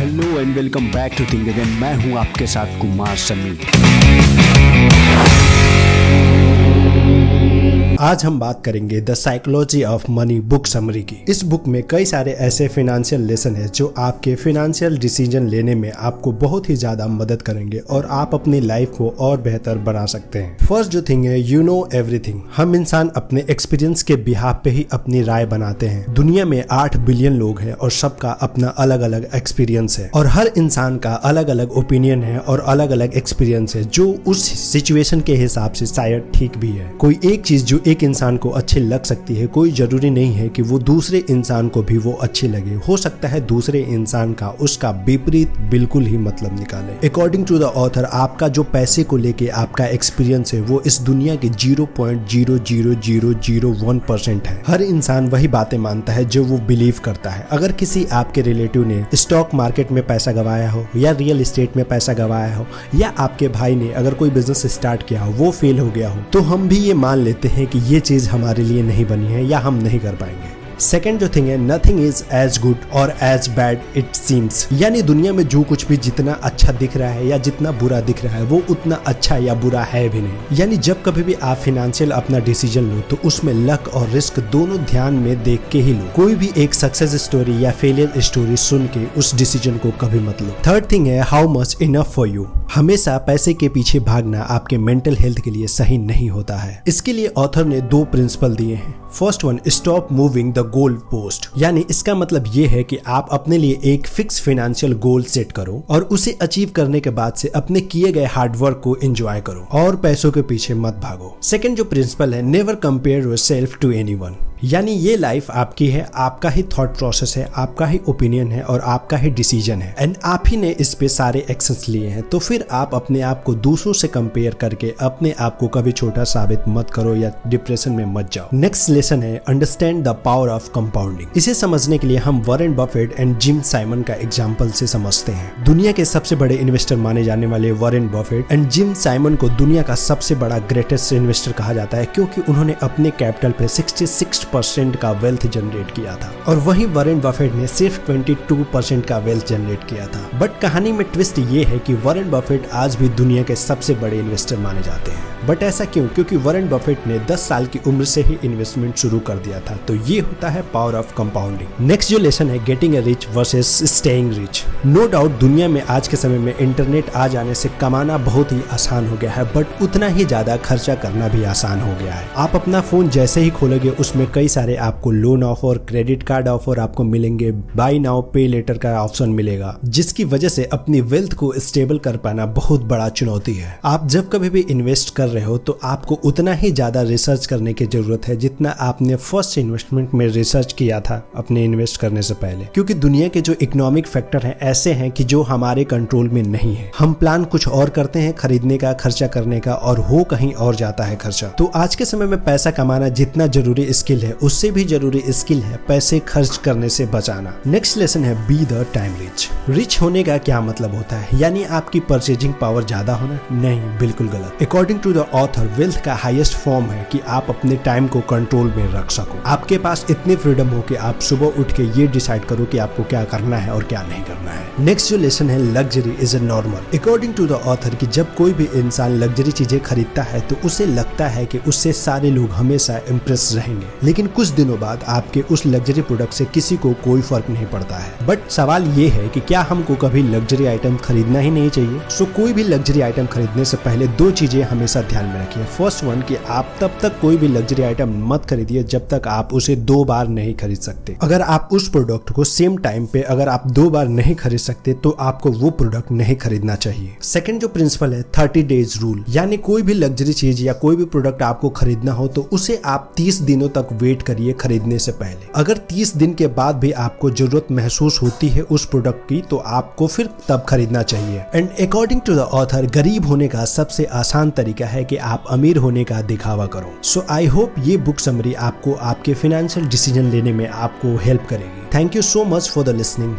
Hello and welcome back to think again मैं हूँ आपके साथ कुमार समी आज हम बात करेंगे the psychology of money book summary की। इस बुक में कई सारे ऐसे फाइनेंशियल लेसन है जो आपके फाइनेंशियल डिसीज़न लेने में आपको बहुत ही ज़्यादा मदद करेंगे और आप अपनी लाइफ को और बेहतर बना सकते हैं। फ़र्स्ट जो थिंग है यू नो एवरीथिंग हम इंसान अपने एक्सपीरियंस के बिहार पे ही अपनी राय बनाते हैं। दुनिया में आठ बिलियन लोग हैं और सबका अपना अलग अलग एक्सपीरियंस है। और हर इंसान का अलग अलग ओपिनियन है और अलग अलग एक्सपीरियंस है, जो उस सिचुएशन के हिसाब से शायद ठीक भी है। कोई एक चीज़ जो एक इंसान को अच्छी लग सकती है, कोई ज़रूरी नहीं है कि वो दूसरे इंसान को भी वो अच्छी लगे। हो सकता है दूसरे इंसान का उसका विपरीत बिल्कुल ही मतलब निकाले। अकॉर्डिंग टू द ऑथर आपका जो पैसे को लेके आपका एक्सपीरियंस है, वो इस दुनिया के zero point zero zero zero zero one percent है। हर इंसान वही बातें मानता है जो वो बिलीव करता है। अगर किसी आपके रिलेटिव ने स्टॉक मार्केट में पैसा गवाया हो, या रियल एस्टेट में पैसा गवाया हो, या आपके भाई ने अगर कोई बिज़नेस स्टार्ट किया हो, वो फेल हो गया हो तो हम भी ये मान लेते हैं कि ये चीज़ हमारे लिए नहीं बनी है या हम नहीं कर पाएँगे। सेकेंड जो थिंग है नथिंग इज़ एज गुड और एज बैड इट सीम्स यानी दुनिया में जो कुछ भी जितना अच्छा दिख रहा है या जितना बुरा दिख रहा है, वो उतना अच्छा या बुरा है भी नहीं। यानी जब कभी भी आप फिनेंशियल अपना डिसीज़न लो तो उसमें लक और रिस्क दोनों ध्यान में देख के ही लो। कोई भी एक सक्सेस स्टोरी या फेलियर स्टोरी सुन के उस डिसीज़न को कभी मत लो। थर्ड थिंग है how much enough for you हमेशा पैसे के पीछे भागना आपके मेंटल हेल्थ के लिए सही नहीं होता है। इसके लिए ऑथर ने दो प्रिंसिपल दिए हैं। First one stop moving the goal post यानी इसका मतलब ये है कि आप अपने लिए एक फिक्स फाइनेंशियल गोल सेट करो और उसे अचीव करने के बाद से अपने किए गए हार्डवर्क को एंजॉय करो और पैसों के पीछे मत भागो। सेकेंड जो प्रिंसिपल है never compare yourself to any यानी ये लाइफ आपकी है, आपका ही थॉट प्रोसेस है, आपका ही ओपिनियन है और आपका ही डिसीज़न है। एंड आप ही ने इस पे सारे एक्शंस लिए हैं। तो फिर आप अपने आप को दूसरों से कंपेयर करके अपने आप को कभी छोटा साबित मत करो या डिप्रेशन में मत जाओ। नेक्स्ट लेसन है understand the power of compounding इसे समझने के लिए हम Warren Buffett and Jim Simons का एग्ज़ाम्पल से समझते हैं। दुनिया के सबसे बड़े इन्वेस्टर माने जाने वाले Warren Buffett and Jim Simons को दुनिया का सबसे बड़ा ग्रेटेस्ट इन्वेस्टर कहा जाता है क्योंकि उन्होंने अपने कैपिटल पे सिक्सटी परसेंट का वेल्थ जनरेट किया था और वही वरेन बफेट ने सिर्फ़ 22 परसेंट का वेल्थ जनरेट किया था। बट कहानी में ट्विस्ट ये है कि वरेन बफेट आज भी दुनिया के सबसे बड़े इन्वेस्टर माने जाते हैं। बट ऐसा क्यों? क्योंकि वरेन बफेट ने 10 साल की उम्र से ही इन्वेस्टमेंट शुरू कर दिया था। तो ये होता है पावर ऑफ़ कंपाउंडिंग नेक्स्ट जो लेसन है getting a rich versus staying rich no doubt दुनिया में आज के समय में इंटरनेट आ जाने से कमाना बहुत ही आसान हो गया है बट उतना ही ज़्यादा खर्चा करना भी आसान हो गया है। आप अपना फ़ोन जैसे ही खोलोगे, उसमें कई सारे आपको loan offer credit card offer आपको मिलेंगे। बाई नाउ पे लेटर का ऑप्शन मिलेगा, जिसकी वजह से अपनी वेल्थ को स्टेबल कर पाना बहुत बड़ा चुनौती है। आप जब कभी भी इन्वेस्ट कर रहे हो तो आपको उतना ही ज़्यादा रिसर्च करने की ज़रूरत है जितना आपने फ़र्स्ट इन्वेस्टमेंट में रिसर्च किया था अपने इन्वेस्ट करने से पहले। क्योंकि दुनिया के जो इकोनॉमिक फैक्टर हैं, ऐसे हैं कि जो हमारे कंट्रोल में नहीं है। हम प्लान कुछ और करते हैं, खरीदने का, खर्चा करने का, और हो कहीं और जाता है खर्चा। तो आज के समय में पैसा कमाना जितना ज़रूरी स्किल है, उससे भी ज़रूरी स्किल है पैसे खर्च करने से बचाना। नेक्स्ट लेसन है be the time rich rich होने का क्या मतलब होता है? यानी आपकी परचेजिंग पावर ज़्यादा होना? नहीं, बिल्कुल गलत। According to the author wealth का हाईएस्ट फॉर्म है कि आप अपने टाइम को कंट्रोल में रख सको। आपके पास इतनी फ्रीडम हो कि आप सुबह उठ के ये डिसाइड करो कि आपको क्या करना है और क्या नहीं करना है। नेक्स्ट जो लेसन है luxury is a normal according to the author कि जब कोई भी इंसान लग्जरी चीज़ें खरीदता है तो उसे लगता है कि उससे सारे लोग हमेशा इम्प्रेस रहेंगे। लेकिन कुछ दिनों बाद आपके उस लग्जरी प्रोडक्ट से किसी को कोई फ़र्क नहीं पड़ता है। बट सवाल ये है कि क्या हमको कभी लग्जरी आइटम खरीदना ही नहीं चाहिए? सो कोई भी लग्जरी आइटम खरीदने से पहले दो चीज़ें हमेशा ध्यान में रखिए। फ़र्स्ट वन कि आप तब तक कोई भी लग्जरी आइटम मत खरीदिए जब तक आप उसे दो बार नहीं खरीद सकते। अगर आप उस प्रोडक्ट को सेम टाइम पे अगर आप दो बार नहीं खरीद सकते तो आपको वो प्रोडक्ट नहीं खरीदना चाहिए। सेकंड जो प्रिंसिपल है थर्टी डेज़ रूल यानी कोई भी लग्जरी चीज़ या कोई भी प्रोडक्ट आपको खरीदना हो तो उसे आप तीस दिनों तक वेट करिए खरीदने से पहले। अगर 30 दिन के बाद भी आपको ज़रूरत महसूस होती है उस प्रोडक्ट की तो आपको फिर तब खरीदना चाहिए। And according to the author गरीब होने का सबसे आसान तरीका है कि आप अमीर होने का दिखावा करो। सो आई होप ये बुक समरी आपको आपके फाइनेंशियल डिसीज़न लेने में आपको हेल्प करेगी। Thank you so much for the listening